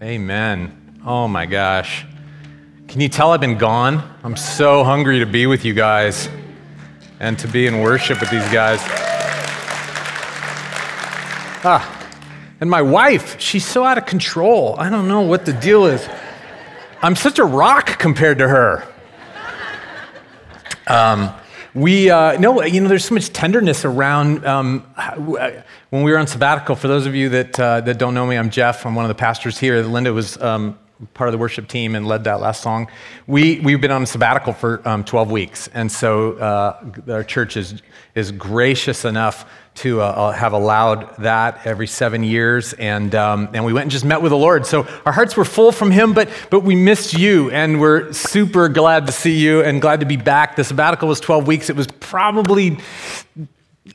Amen. Oh my gosh. Can you tell I've been gone? I'm so hungry to be with you guys and to be in worship with these guys. Ah, and my wife, she's so out of control. I don't know what the deal is. I'm such a rock compared to her. Um, we uh, no, you know, there's so much tenderness around um, when we were on sabbatical. For those of you that uh, that don't know me, I'm Jeff. I'm one of the pastors here. Linda was um, part of the worship team and led that last song. We we've been on sabbatical for um, 12 weeks, and so uh, our church is is gracious enough to uh, uh, have allowed that every seven years. And, um, and we went and just met with the Lord. So our hearts were full from Him, but, but we missed you. And we're super glad to see you and glad to be back. The sabbatical was 12 weeks. It was probably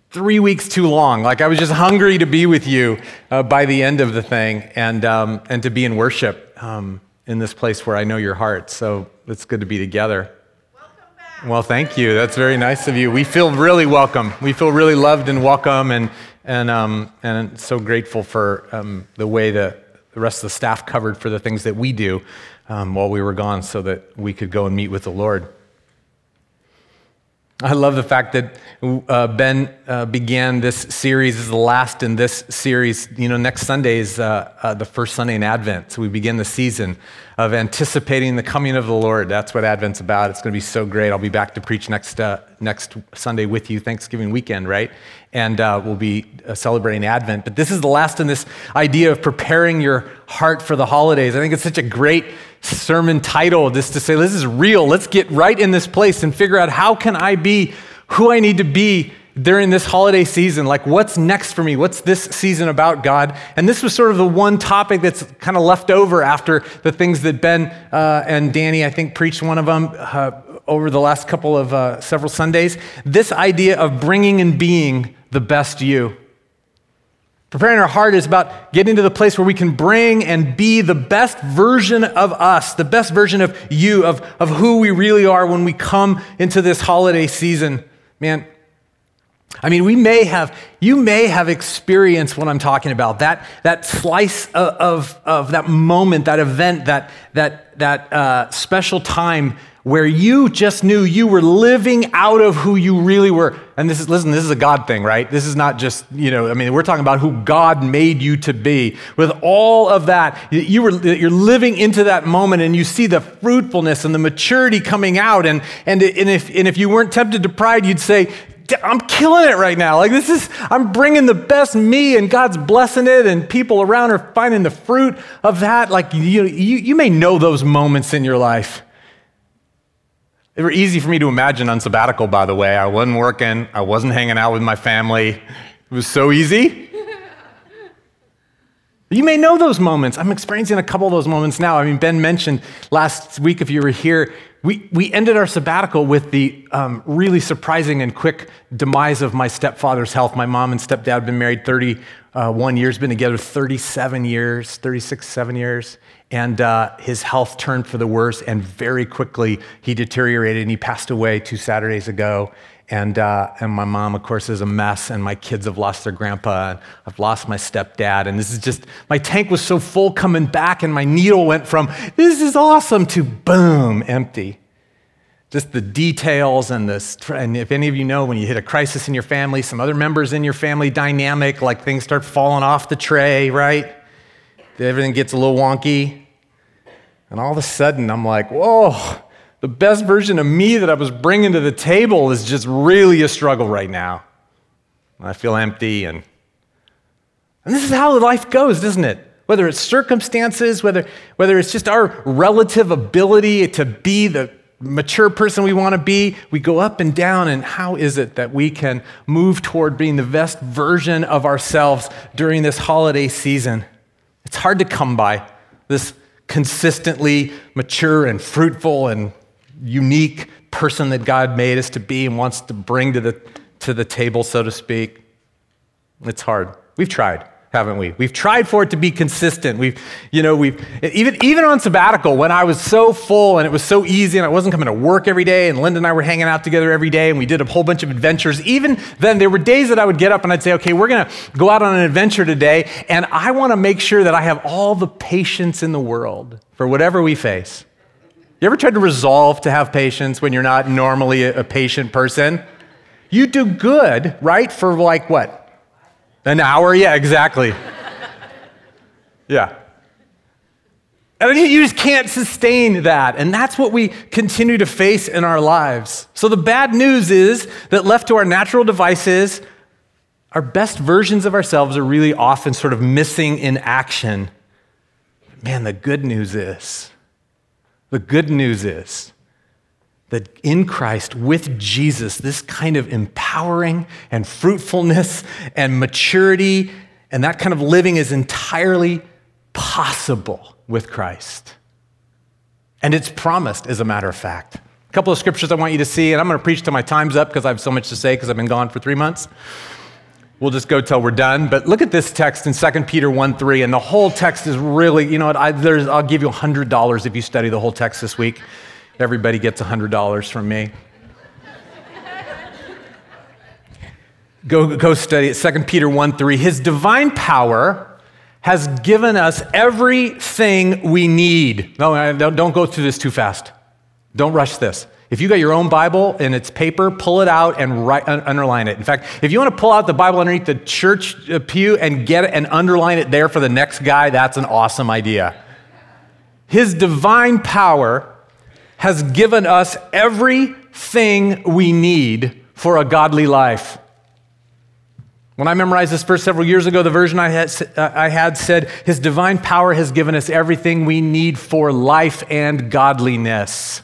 three weeks too long. Like I was just hungry to be with you uh, by the end of the thing and, um, and to be in worship um, in this place where I know your heart. So it's good to be together. Welcome back. Well, thank you. That's very nice of you. We feel really welcome. We feel really loved and welcome, and and um, and so grateful for um, the way that the rest of the staff covered for the things that we do um, while we were gone, so that we could go and meet with the Lord. I love the fact that uh, Ben uh, began this series, is the last in this series. You know, next Sunday is uh, uh, the first Sunday in Advent. So we begin the season of anticipating the coming of the Lord. That's what Advent's about. It's going to be so great. I'll be back to preach next, uh, next Sunday with you, Thanksgiving weekend, right? And uh, we'll be celebrating Advent. But this is the last in this idea of preparing your heart for the holidays. I think it's such a great sermon title just to say, this is real. Let's get right in this place and figure out how can I be who I need to be during this holiday season. Like, what's next for me? What's this season about, God? And this was sort of the one topic that's kind of left over after the things that Ben uh, and Danny, I think, preached one of them uh, over the last couple of uh, several Sundays. This idea of bringing and being the best you. Preparing our heart is about getting to the place where we can bring and be the best version of us, the best version of you, of, of who we really are when we come into this holiday season. Man, I mean, we may have, you may have experienced what I'm talking about, that, that slice of, of, of that moment, that event, that, that, that uh, special time where you just knew you were living out of who you really were. And this is, listen, this is a God thing, right? This is not just, you know, I mean, we're talking about who God made you to be. With all of that, you were, you're living into that moment and you see the fruitfulness and the maturity coming out. And, and, and, if, and if you weren't tempted to pride, you'd say, I'm killing it right now. Like, this is, I'm bringing the best me, and God's blessing it, and people around are finding the fruit of that. Like, you, you, you may know those moments in your life. They were easy for me to imagine on sabbatical, by the way. I wasn't working, I wasn't hanging out with my family. It was so easy. You may know those moments. I'm experiencing a couple of those moments now. I mean, Ben mentioned last week, if you were here, we, we ended our sabbatical with the um, really surprising and quick demise of my stepfather's health. My mom and stepdad have been married 31 years, been together 37 years, 36, 7 years and uh, his health turned for the worse, and very quickly he deteriorated, and he passed away two Saturdays ago. And, uh, and my mom, of course, is a mess, and my kids have lost their grandpa, and I've lost my stepdad. And this is just, my tank was so full coming back, and my needle went from, this is awesome, to boom, empty. Just the details and this, and if any of you know, when you hit a crisis in your family, some other members in your family dynamic, like things start falling off the tray, right? Everything gets a little wonky. And all of a sudden, I'm like, whoa, the best version of me that I was bringing to the table is just really a struggle right now. I feel empty. And, and this is how life goes, isn't it? Whether it's circumstances, whether, whether it's just our relative ability to be the mature person we want to be, we go up and down. And how is it that we can move toward being the best version of ourselves during this holiday season? It's hard to come by this consistently mature and fruitful and unique person that God made us to be and wants to bring to the, to the table, so to speak. It's hard. We've tried. haven't we? We've tried for it to be consistent. We've, you know, we've even even on sabbatical when I was so full and it was so easy and I wasn't coming to work every day and Linda and I were hanging out together every day and we did a whole bunch of adventures. Even then, there were days that I would get up and I'd say, "Okay, we're going to go out on an adventure today, and I want to make sure that I have all the patience in the world for whatever we face." You ever tried to resolve to have patience when you're not normally a, patient person? You do good, right? For like what? An hour? Yeah, exactly. yeah. And you just can't sustain that. And that's what we continue to face in our lives. So the bad news is that left to our natural devices, our best versions of ourselves are really often sort of missing in action. Man, the good news is, the good news is that in Christ, with Jesus, this kind of empowering and fruitfulness and maturity and that kind of living is entirely possible with Christ. And it's promised, as a matter of fact. A couple of scriptures I want you to see, and I'm going to preach till my time's up because I have so much to say because I've been gone for three months. We'll just go till we're done. But look at this text in 2 Peter 1 3, and the whole text is really, you know what, I, will give you $100 if you study the whole text this week. Everybody gets $100 from me. go, go study it. 2 Peter 1 3. His divine power has given us everything we need. No, don't go through this too fast. Don't rush this. If you got your own Bible and it's paper, pull it out and write, underline it. In fact, if you want to pull out the Bible underneath the church uh, pew and get it and underline it there for the next guy, that's an awesome idea. His divine power has given us everything we need for a godly life. When I memorized this verse several years ago, the version I had, I had said, His divine power has given us everything we need for life and godliness.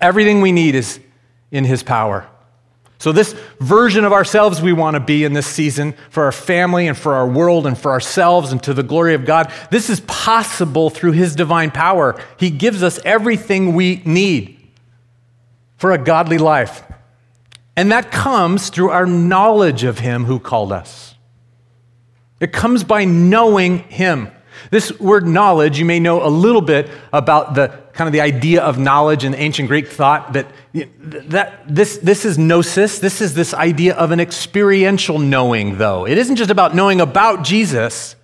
Everything we need is in His power. So, this version of ourselves we want to be in this season for our family and for our world and for ourselves and to the glory of God, this is possible through His divine power. He gives us everything we need for a godly life. And that comes through our knowledge of Him who called us. It comes by knowing Him. This word knowledge, you may know a little bit about the kind of the idea of knowledge in ancient Greek thought that, that this, this is gnosis. This is this idea of an experiential knowing, though. It isn't just about knowing about Jesus.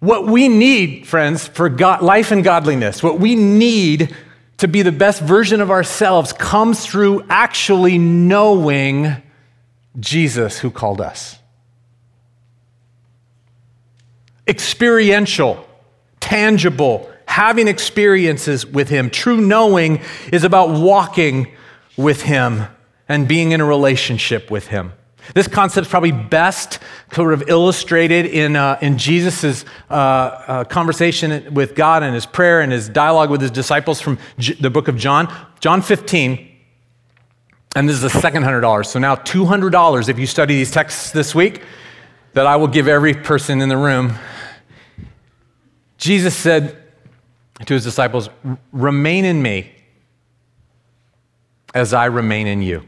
What we need, friends, for God, life and godliness, what we need to be the best version of ourselves comes through actually knowing Jesus who called us. experiential, tangible, having experiences with Him. True knowing is about walking with Him and being in a relationship with Him. This concept is probably best sort of illustrated in, uh, in Jesus' uh, uh, conversation with God and his prayer and his dialogue with his disciples from J- the book of John. John 15, and this is the second $100. So now $200 if you study these texts this week that I will give every person in the room Jesus said to his disciples, Remain in me as I remain in you.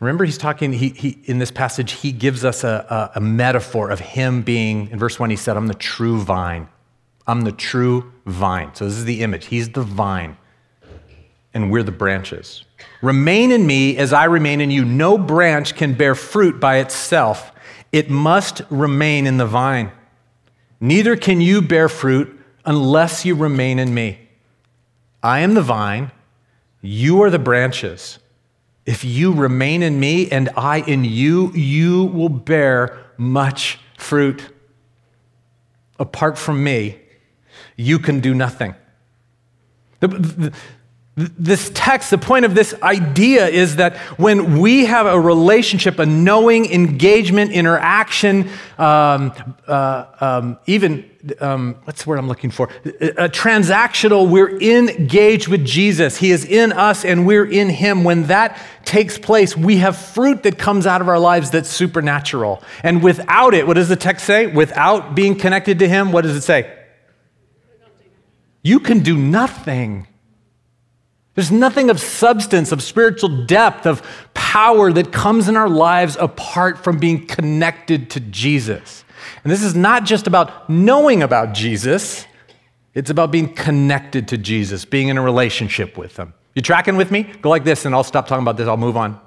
Remember, he's talking, he, he, in this passage, he gives us a, a, a metaphor of him being, in verse 1, he said, I'm the true vine. I'm the true vine. So this is the image. He's the vine, and we're the branches. Remain in me as I remain in you. No branch can bear fruit by itself, it must remain in the vine. Neither can you bear fruit unless you remain in me. I am the vine, you are the branches. If you remain in me and I in you, you will bear much fruit. Apart from me, you can do nothing. The, this text, the point of this idea is that when we have a relationship, a knowing engagement, interaction, um, uh, um, even, um, what's the word I'm looking for? A transactional, we're engaged with Jesus. He is in us and we're in Him. When that takes place, we have fruit that comes out of our lives that's supernatural. And without it, what does the text say? Without being connected to Him, what does it say? You can do nothing. There's nothing of substance, of spiritual depth, of power that comes in our lives apart from being connected to Jesus. And this is not just about knowing about Jesus, it's about being connected to Jesus, being in a relationship with Him. You tracking with me? Go like this, and I'll stop talking about this. I'll move on.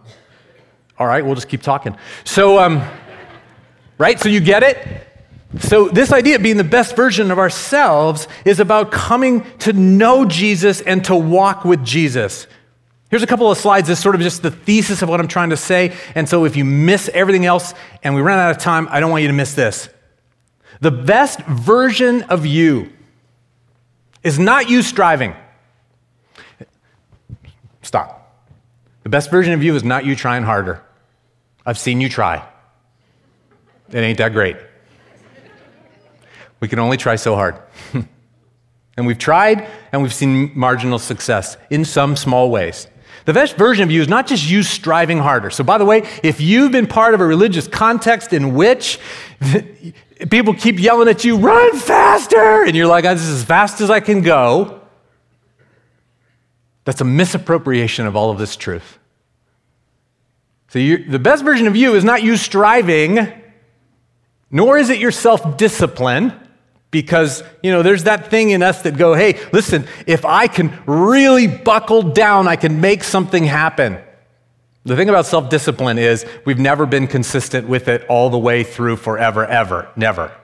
All right, we'll just keep talking. So, um, right? So you get it? So, this idea of being the best version of ourselves is about coming to know Jesus and to walk with Jesus. Here's a couple of slides. This is sort of just the thesis of what I'm trying to say. And so, if you miss everything else and we run out of time, I don't want you to miss this. The best version of you is not you striving. Stop. The best version of you is not you trying harder. I've seen you try. It ain't that great. We can only try so hard. and we've tried and we've seen marginal success in some small ways. The best version of you is not just you striving harder. So, by the way, if you've been part of a religious context in which people keep yelling at you, run faster, and you're like, this is as fast as I can go, that's a misappropriation of all of this truth. So, the best version of you is not you striving, nor is it your self discipline because you know there's that thing in us that go hey listen if i can really buckle down i can make something happen. The thing about self-discipline is we've never been consistent with it all the way through forever ever never.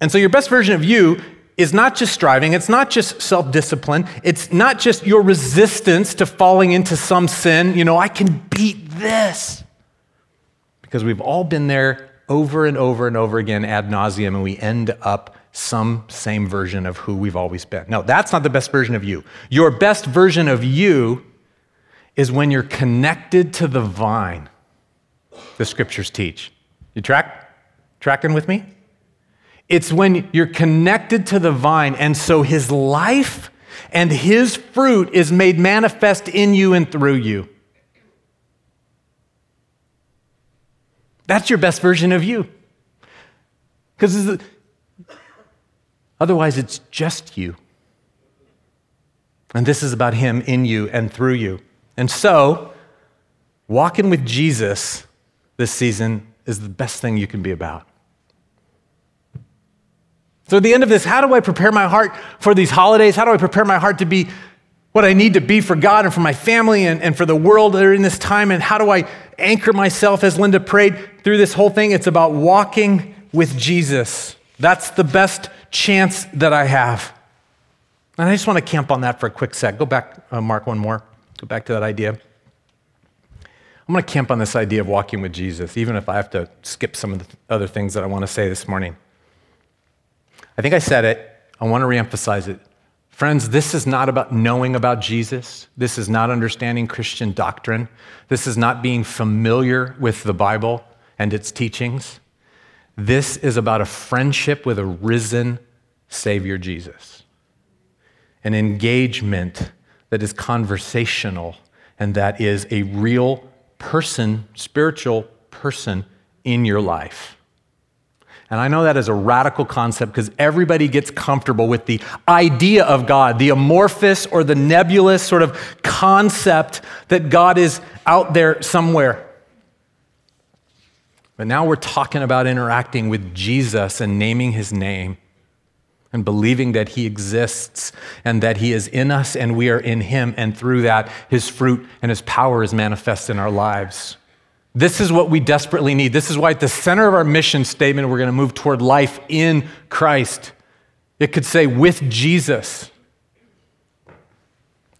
And so your best version of you is not just striving it's not just self-discipline it's not just your resistance to falling into some sin you know i can beat this. Because we've all been there over and over and over again ad nauseum, and we end up some same version of who we've always been. No, that's not the best version of you. Your best version of you is when you're connected to the vine, the scriptures teach. You track? Tracking with me? It's when you're connected to the vine, and so his life and his fruit is made manifest in you and through you. That's your best version of you. Because otherwise, it's just you. And this is about Him in you and through you. And so, walking with Jesus this season is the best thing you can be about. So, at the end of this, how do I prepare my heart for these holidays? How do I prepare my heart to be what I need to be for God and for my family and, and for the world during this time? And how do I anchor myself, as Linda prayed through this whole thing? It's about walking with Jesus. That's the best chance that I have. And I just want to camp on that for a quick sec. Go back, uh, Mark, one more. Go back to that idea. I'm going to camp on this idea of walking with Jesus, even if I have to skip some of the other things that I want to say this morning. I think I said it. I want to reemphasize it. Friends, this is not about knowing about Jesus. This is not understanding Christian doctrine. This is not being familiar with the Bible and its teachings. This is about a friendship with a risen Savior Jesus, an engagement that is conversational and that is a real person, spiritual person in your life. And I know that is a radical concept because everybody gets comfortable with the idea of God, the amorphous or the nebulous sort of concept that God is out there somewhere. But now we're talking about interacting with Jesus and naming his name and believing that he exists and that he is in us and we are in him, and through that, his fruit and his power is manifest in our lives. This is what we desperately need. This is why at the center of our mission statement, we're going to move toward life in Christ. It could say, with Jesus.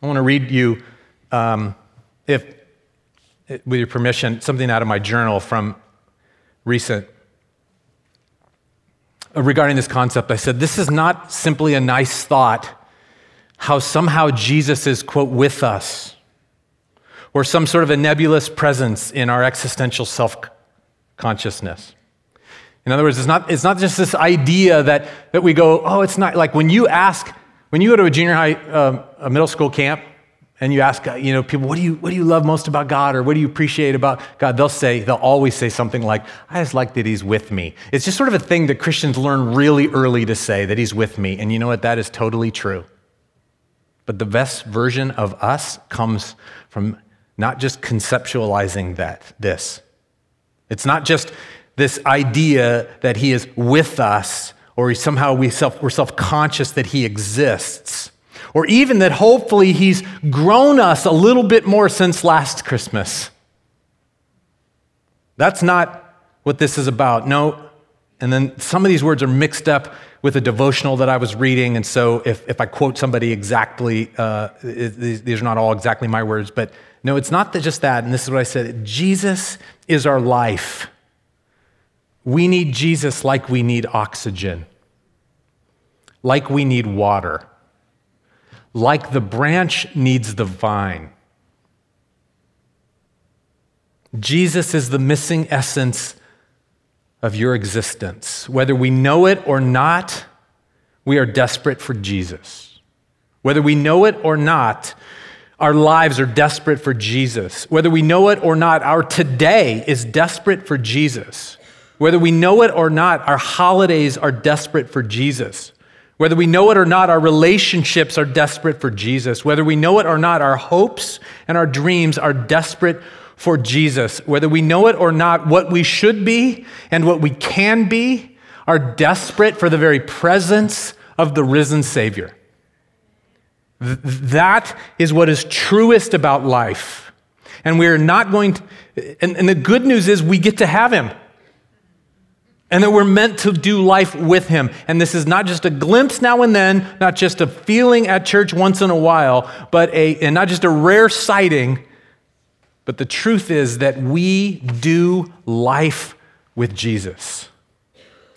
I want to read you, um, if, with your permission, something out of my journal from recent. Uh, regarding this concept, I said, This is not simply a nice thought, how somehow Jesus is, quote, with us or some sort of a nebulous presence in our existential self consciousness. In other words, it's not, it's not just this idea that, that we go, oh, it's not like when you ask, when you go to a junior high, uh, a middle school camp, and you ask, uh, you know, people, what do you, what do you love most about God or what do you appreciate about God? They'll say, they'll always say something like, I just like that He's with me. It's just sort of a thing that Christians learn really early to say, that He's with me. And you know what? That is totally true. But the best version of us comes from not just conceptualizing that, this. It's not just this idea that he is with us or somehow we self, we're self conscious that he exists, or even that hopefully he's grown us a little bit more since last Christmas. That's not what this is about. No. And then some of these words are mixed up with a devotional that I was reading. And so if, if I quote somebody exactly, uh, these, these are not all exactly my words, but no, it's not that just that. And this is what I said Jesus is our life. We need Jesus like we need oxygen, like we need water, like the branch needs the vine. Jesus is the missing essence of your existence. Whether we know it or not, we are desperate for Jesus. Whether we know it or not, our lives are desperate for Jesus. Whether we know it or not, our today is desperate for Jesus. Whether we know it or not, our holidays are desperate for Jesus. Whether we know it or not, our relationships are desperate for Jesus. Whether we know it or not, our hopes and our dreams are desperate for Jesus. Whether we know it or not, what we should be and what we can be are desperate for the very presence of the risen Savior. That is what is truest about life. And we are not going to, and, and, the good news is we get to have him. And that we're meant to do life with him. And this is not just a glimpse now and then, not just a feeling at church once in a while, but a, and not just a rare sighting, but the truth is that we do life with Jesus.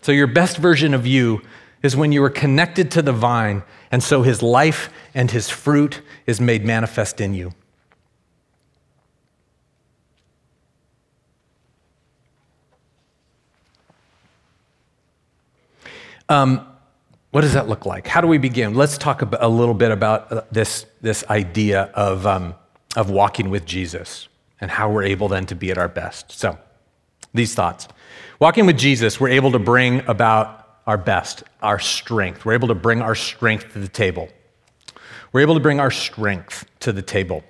So your best version of you is when you are connected to the vine, and so his life and his fruit is made manifest in you. Um, what does that look like? How do we begin? Let's talk a little bit about uh, this, this idea of, um, of walking with Jesus and how we're able then to be at our best. So, these thoughts. Walking with Jesus, we're able to bring about our best, our strength. We're able to bring our strength to the table. We're able to bring our strength to the table.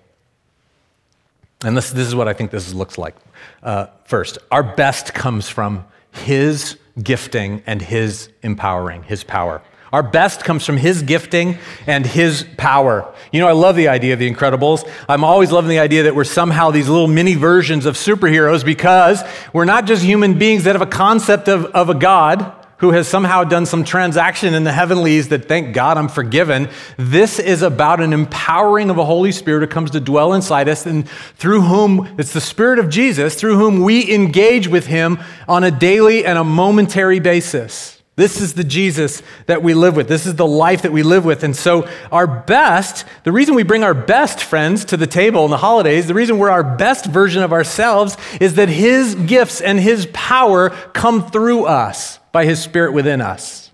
And this, this is what I think this looks like. Uh, first, our best comes from His gifting and His empowering, His power. Our best comes from His gifting and His power. You know, I love the idea of the Incredibles. I'm always loving the idea that we're somehow these little mini versions of superheroes because we're not just human beings that have a concept of, of a God who has somehow done some transaction in the heavenlies that thank God I'm forgiven. This is about an empowering of a Holy Spirit who comes to dwell inside us and through whom it's the Spirit of Jesus, through whom we engage with Him on a daily and a momentary basis. This is the Jesus that we live with. This is the life that we live with. And so, our best, the reason we bring our best friends to the table in the holidays, the reason we're our best version of ourselves is that His gifts and His power come through us by His Spirit within us.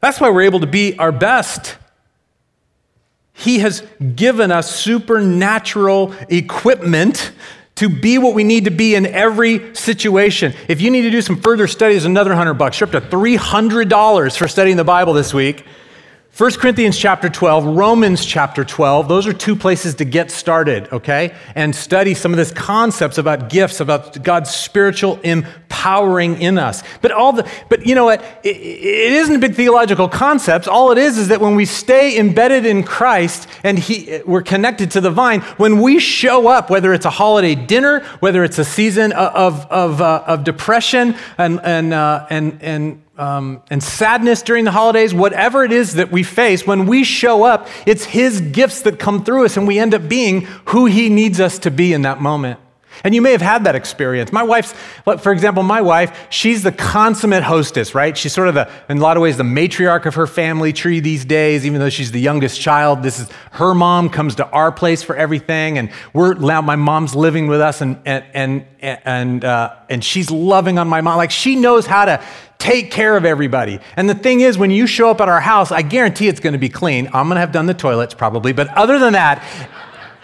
That's why we're able to be our best. He has given us supernatural equipment to be what we need to be in every situation. If you need to do some further studies, another hundred bucks. You're up to $300 for studying the Bible this week. 1 Corinthians chapter 12, Romans chapter 12, those are two places to get started, okay? And study some of these concepts about gifts, about God's spiritual empowering in us. But all the but you know what? it, it isn't big theological concepts. All it is is that when we stay embedded in Christ and he we're connected to the vine, when we show up, whether it's a holiday dinner, whether it's a season of of, uh, of depression and and uh, and and um, and sadness during the holidays, whatever it is that we face, when we show up, it's His gifts that come through us, and we end up being who He needs us to be in that moment. And you may have had that experience. My wife's, for example, my wife, she's the consummate hostess, right? She's sort of the, in a lot of ways, the matriarch of her family tree these days, even though she's the youngest child. This is her mom comes to our place for everything. And we're, my mom's living with us and, and, and, and, uh, and she's loving on my mom. Like she knows how to take care of everybody. And the thing is, when you show up at our house, I guarantee it's going to be clean. I'm going to have done the toilets probably. But other than that,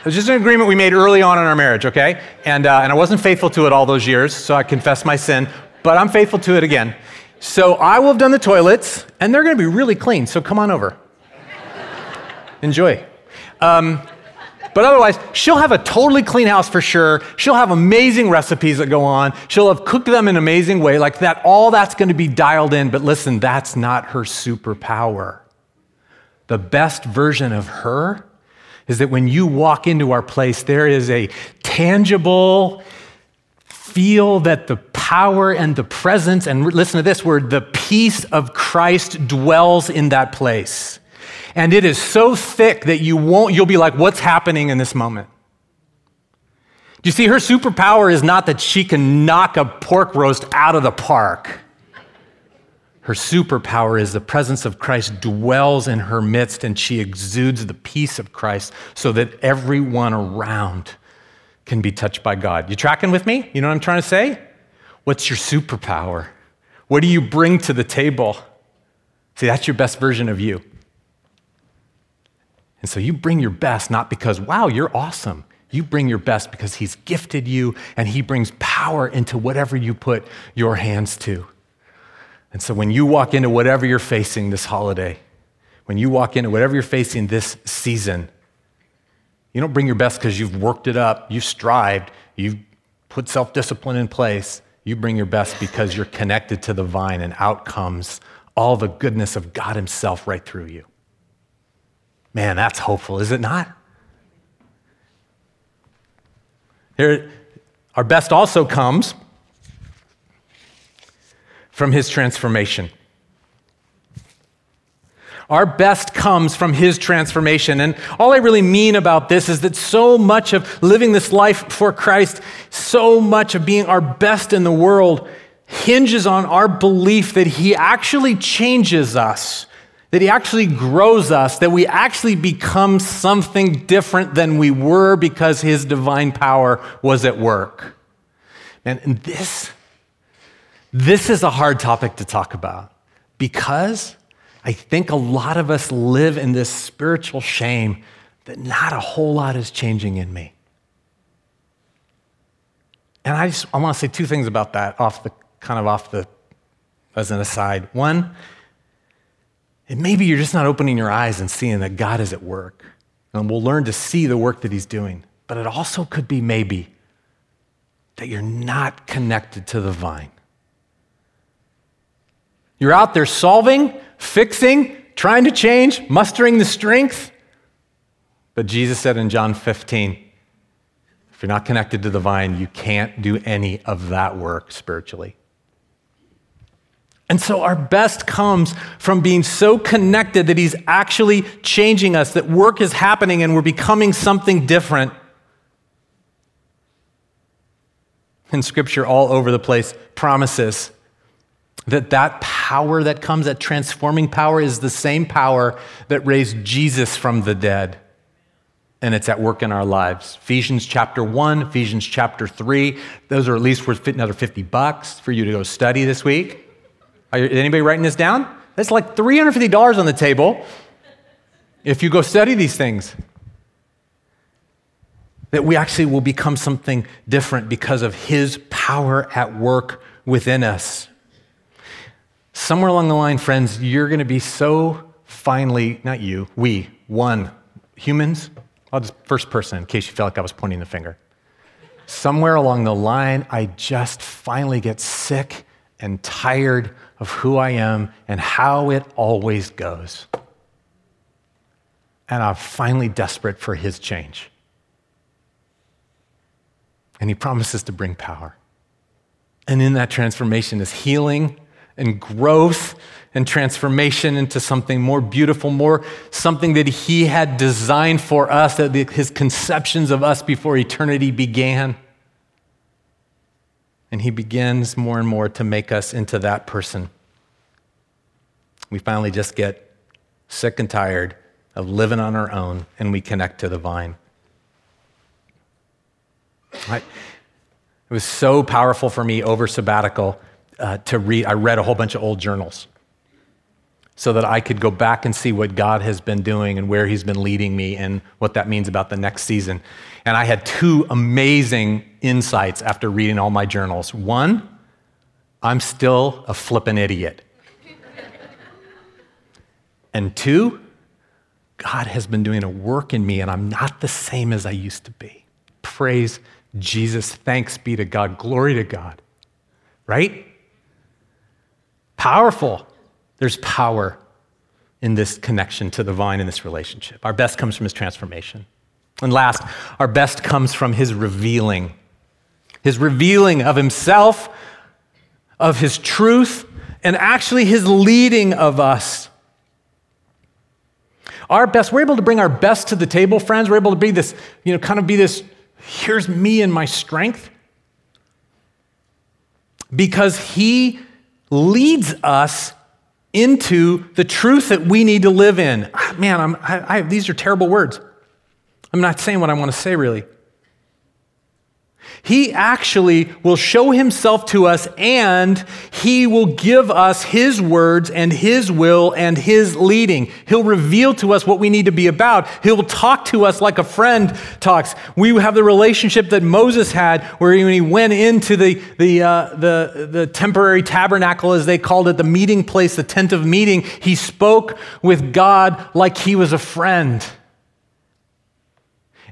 it was just an agreement we made early on in our marriage, okay? And, uh, and I wasn't faithful to it all those years, so I confess my sin, but I'm faithful to it again. So I will have done the toilets, and they're gonna be really clean, so come on over. enjoy. Um, but otherwise, she'll have a totally clean house for sure. She'll have amazing recipes that go on. She'll have cooked them in an amazing way, like that. All that's going to be dialed in. But listen, that's not her superpower. The best version of her is that when you walk into our place, there is a tangible feel that the power and the presence, and listen to this word, the peace of Christ dwells in that place. And it is so thick that you won't, you'll be like, what's happening in this moment? Do you see, her superpower is not that she can knock a pork roast out of the park. Her superpower is the presence of Christ dwells in her midst and she exudes the peace of Christ so that everyone around can be touched by God. You tracking with me? You know what I'm trying to say? What's your superpower? What do you bring to the table? See, that's your best version of you. And so you bring your best not because, wow, you're awesome. You bring your best because He's gifted you and He brings power into whatever you put your hands to. And so when you walk into whatever you're facing this holiday, when you walk into whatever you're facing this season, you don't bring your best because you've worked it up, you've strived, you've put self discipline in place. You bring your best because you're connected to the vine, and out comes all the goodness of God Himself right through you. Man, that's hopeful, is it not? Here, our best also comes from his transformation. Our best comes from his transformation. And all I really mean about this is that so much of living this life for Christ, so much of being our best in the world, hinges on our belief that he actually changes us that He actually grows us, that we actually become something different than we were because His divine power was at work. And, this, this is a hard topic to talk about because I think a lot of us live in this spiritual shame that not a whole lot is changing in me. And I just I want to say two things about that off the kind of off the as an aside. One, and maybe you're just not opening your eyes and seeing that God is at work. And we'll learn to see the work that He's doing. But it also could be maybe that you're not connected to the vine. You're out there solving, fixing, trying to change, mustering the strength. But Jesus said in John 15, if you're not connected to the vine, you can't do any of that work spiritually. And so our best comes from being so connected that He's actually changing us, that work is happening and we're becoming something different. And Scripture, all over the place, promises that that power that comes, that transforming power, is the same power that raised Jesus from the dead. And it's at work in our lives. Ephesians chapter 1, Ephesians chapter 3, those are at least worth another 50 bucks for you to go study this week. Are anybody writing this down? That's like $350 on the table if you go study these things. That we actually will become something different because of His power at work within us. Somewhere along the line, friends, you're going to be so finally, not you, we, one, humans. I'll just first person in case you felt like I was pointing the finger. Somewhere along the line, I just finally get sick and tired of who I am and how it always goes. And I'm finally desperate for his change. And he promises to bring power. And in that transformation is healing and growth and transformation into something more beautiful, more something that he had designed for us, that his conceptions of us before eternity began. And he begins more and more to make us into that person. We finally just get sick and tired of living on our own and we connect to the vine. I, it was so powerful for me over sabbatical uh, to read. I read a whole bunch of old journals so that I could go back and see what God has been doing and where He's been leading me and what that means about the next season. And I had two amazing insights after reading all my journals. One, I'm still a flippin' idiot. and two, God has been doing a work in me, and I'm not the same as I used to be. Praise Jesus. Thanks be to God. Glory to God. Right? Powerful. There's power in this connection to the vine in this relationship. Our best comes from his transformation. And last, our best comes from his revealing. His revealing of himself, of his truth, and actually his leading of us. Our best, we're able to bring our best to the table, friends. We're able to be this, you know, kind of be this here's me and my strength. Because he leads us into the truth that we need to live in. Ah, man, I, I, these are terrible words. I'm not saying what I want to say, really. He actually will show himself to us and he will give us his words and his will and his leading. He'll reveal to us what we need to be about. He'll talk to us like a friend talks. We have the relationship that Moses had where he went into the, the, uh, the, the temporary tabernacle, as they called it, the meeting place, the tent of meeting, he spoke with God like he was a friend.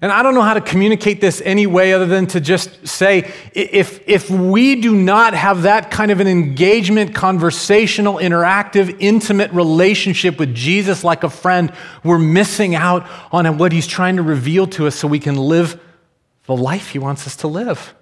And I don't know how to communicate this any way other than to just say if, if we do not have that kind of an engagement, conversational, interactive, intimate relationship with Jesus like a friend, we're missing out on what he's trying to reveal to us so we can live the life he wants us to live.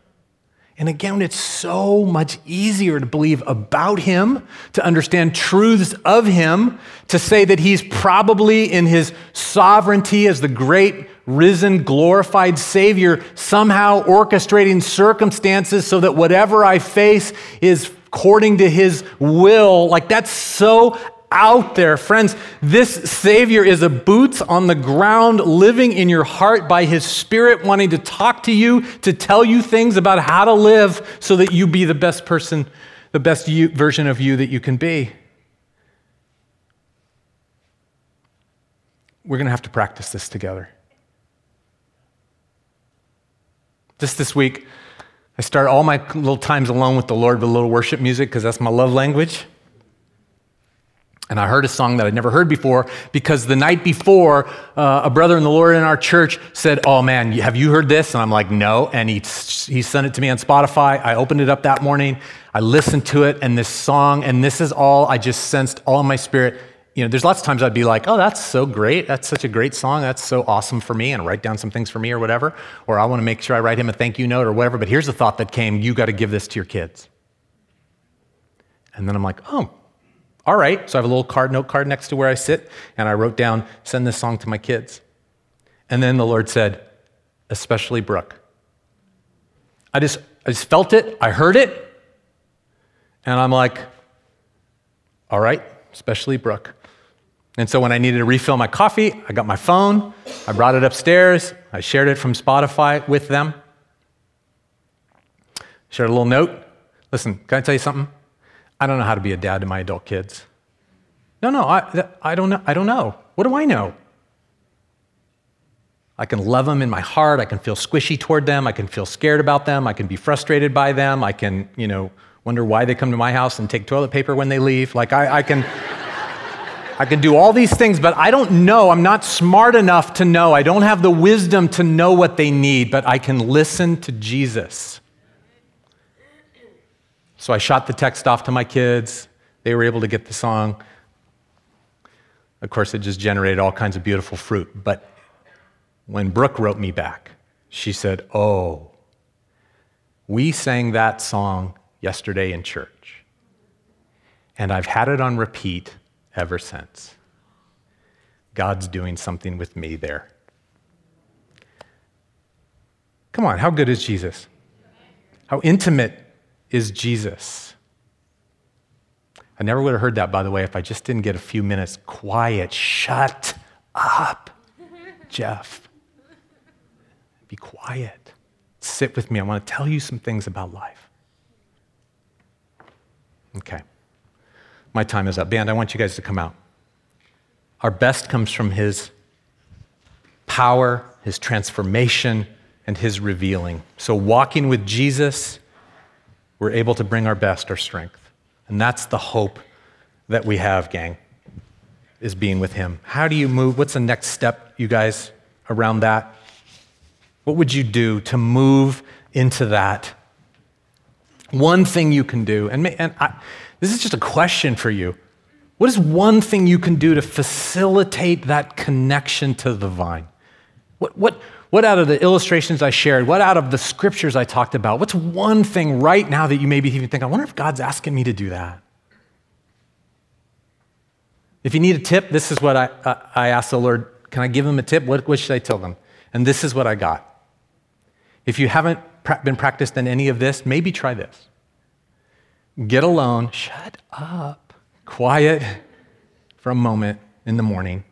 And again, it's so much easier to believe about him, to understand truths of him, to say that he's probably in his sovereignty as the great risen, glorified Savior, somehow orchestrating circumstances so that whatever I face is according to his will. Like that's so out there. Friends, this Savior is a boots on the ground, living in your heart by His Spirit, wanting to talk to you, to tell you things about how to live so that you be the best person, the best you, version of you that you can be. We're going to have to practice this together. Just this week, I start all my little times alone with the Lord with a little worship music because that's my love language. And I heard a song that I'd never heard before because the night before, uh, a brother in the Lord in our church said, Oh man, have you heard this? And I'm like, No. And he, he sent it to me on Spotify. I opened it up that morning. I listened to it, and this song, and this is all I just sensed all in my spirit you know, there's lots of times I'd be like, oh, that's so great. That's such a great song. That's so awesome for me, and write down some things for me or whatever. Or I want to make sure I write him a thank you note or whatever. But here's the thought that came you got to give this to your kids. And then I'm like, oh, all right. So I have a little card, note card next to where I sit, and I wrote down, send this song to my kids. And then the Lord said, especially Brooke. I just, I just felt it, I heard it, and I'm like, all right, especially Brooke. And so when I needed to refill my coffee, I got my phone, I brought it upstairs, I shared it from Spotify with them. Shared a little note. Listen, can I tell you something? I don't know how to be a dad to my adult kids. No, no, I, I, don't know. I don't know. What do I know? I can love them in my heart. I can feel squishy toward them. I can feel scared about them. I can be frustrated by them. I can, you know, wonder why they come to my house and take toilet paper when they leave. Like, I, I can. I can do all these things, but I don't know. I'm not smart enough to know. I don't have the wisdom to know what they need, but I can listen to Jesus. So I shot the text off to my kids. They were able to get the song. Of course, it just generated all kinds of beautiful fruit. But when Brooke wrote me back, she said, Oh, we sang that song yesterday in church. And I've had it on repeat ever since. God's doing something with me there. Come on, how good is Jesus? How intimate is Jesus? I never would have heard that, by the way, if I just didn't get a few minutes quiet. Shut up, Jeff. Be quiet. Sit with me. I want to tell you some things about life. Okay. My time is up. Band, I want you guys to come out. Our best comes from His power, His transformation, and His revealing. So, walking with Jesus, we're able to bring our best, our strength. And that's the hope that we have, gang. is being with Him. How do you move? What's the next step, you guys, around that? What would you do to move into that? One thing you can do, and, and I, this is just a question for you. What is one thing you can do to facilitate that connection to the vine? What, what, what out of the illustrations I shared, what out of the scriptures I talked about, what's one thing right now that you maybe even think, I wonder if God's asking me to do that? If you need a tip, this is what I, uh, I asked the Lord, can I give them a tip? What, what should I tell them? And this is what I got. If you haven't been practiced in any of this, maybe try this. Get alone, shut up, quiet for a moment in the morning,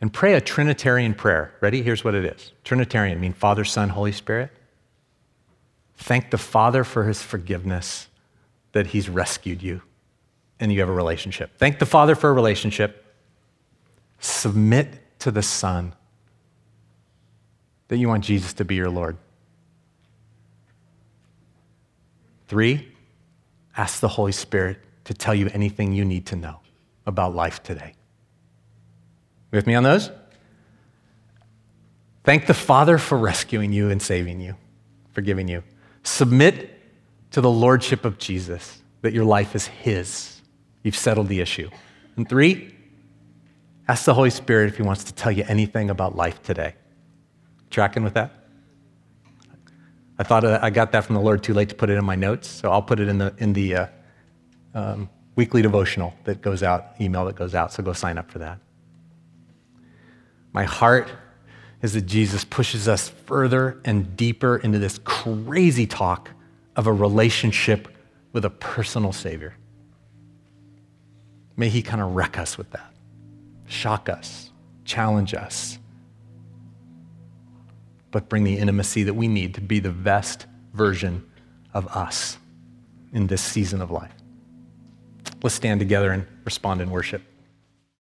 and pray a Trinitarian prayer. Ready? Here's what it is Trinitarian mean Father, Son, Holy Spirit. Thank the Father for his forgiveness that he's rescued you and you have a relationship. Thank the Father for a relationship. Submit to the Son that you want Jesus to be your Lord. Three, ask the Holy Spirit to tell you anything you need to know about life today. With me on those? Thank the Father for rescuing you and saving you, forgiving you. Submit to the Lordship of Jesus, that your life is His. You've settled the issue. And three, ask the Holy Spirit if He wants to tell you anything about life today. Tracking with that? I thought I got that from the Lord too late to put it in my notes, so I'll put it in the, in the uh, um, weekly devotional that goes out, email that goes out, so go sign up for that. My heart is that Jesus pushes us further and deeper into this crazy talk of a relationship with a personal Savior. May He kind of wreck us with that, shock us, challenge us, but bring the intimacy that we need to be the best version of us in this season of life. Let's stand together and respond in worship.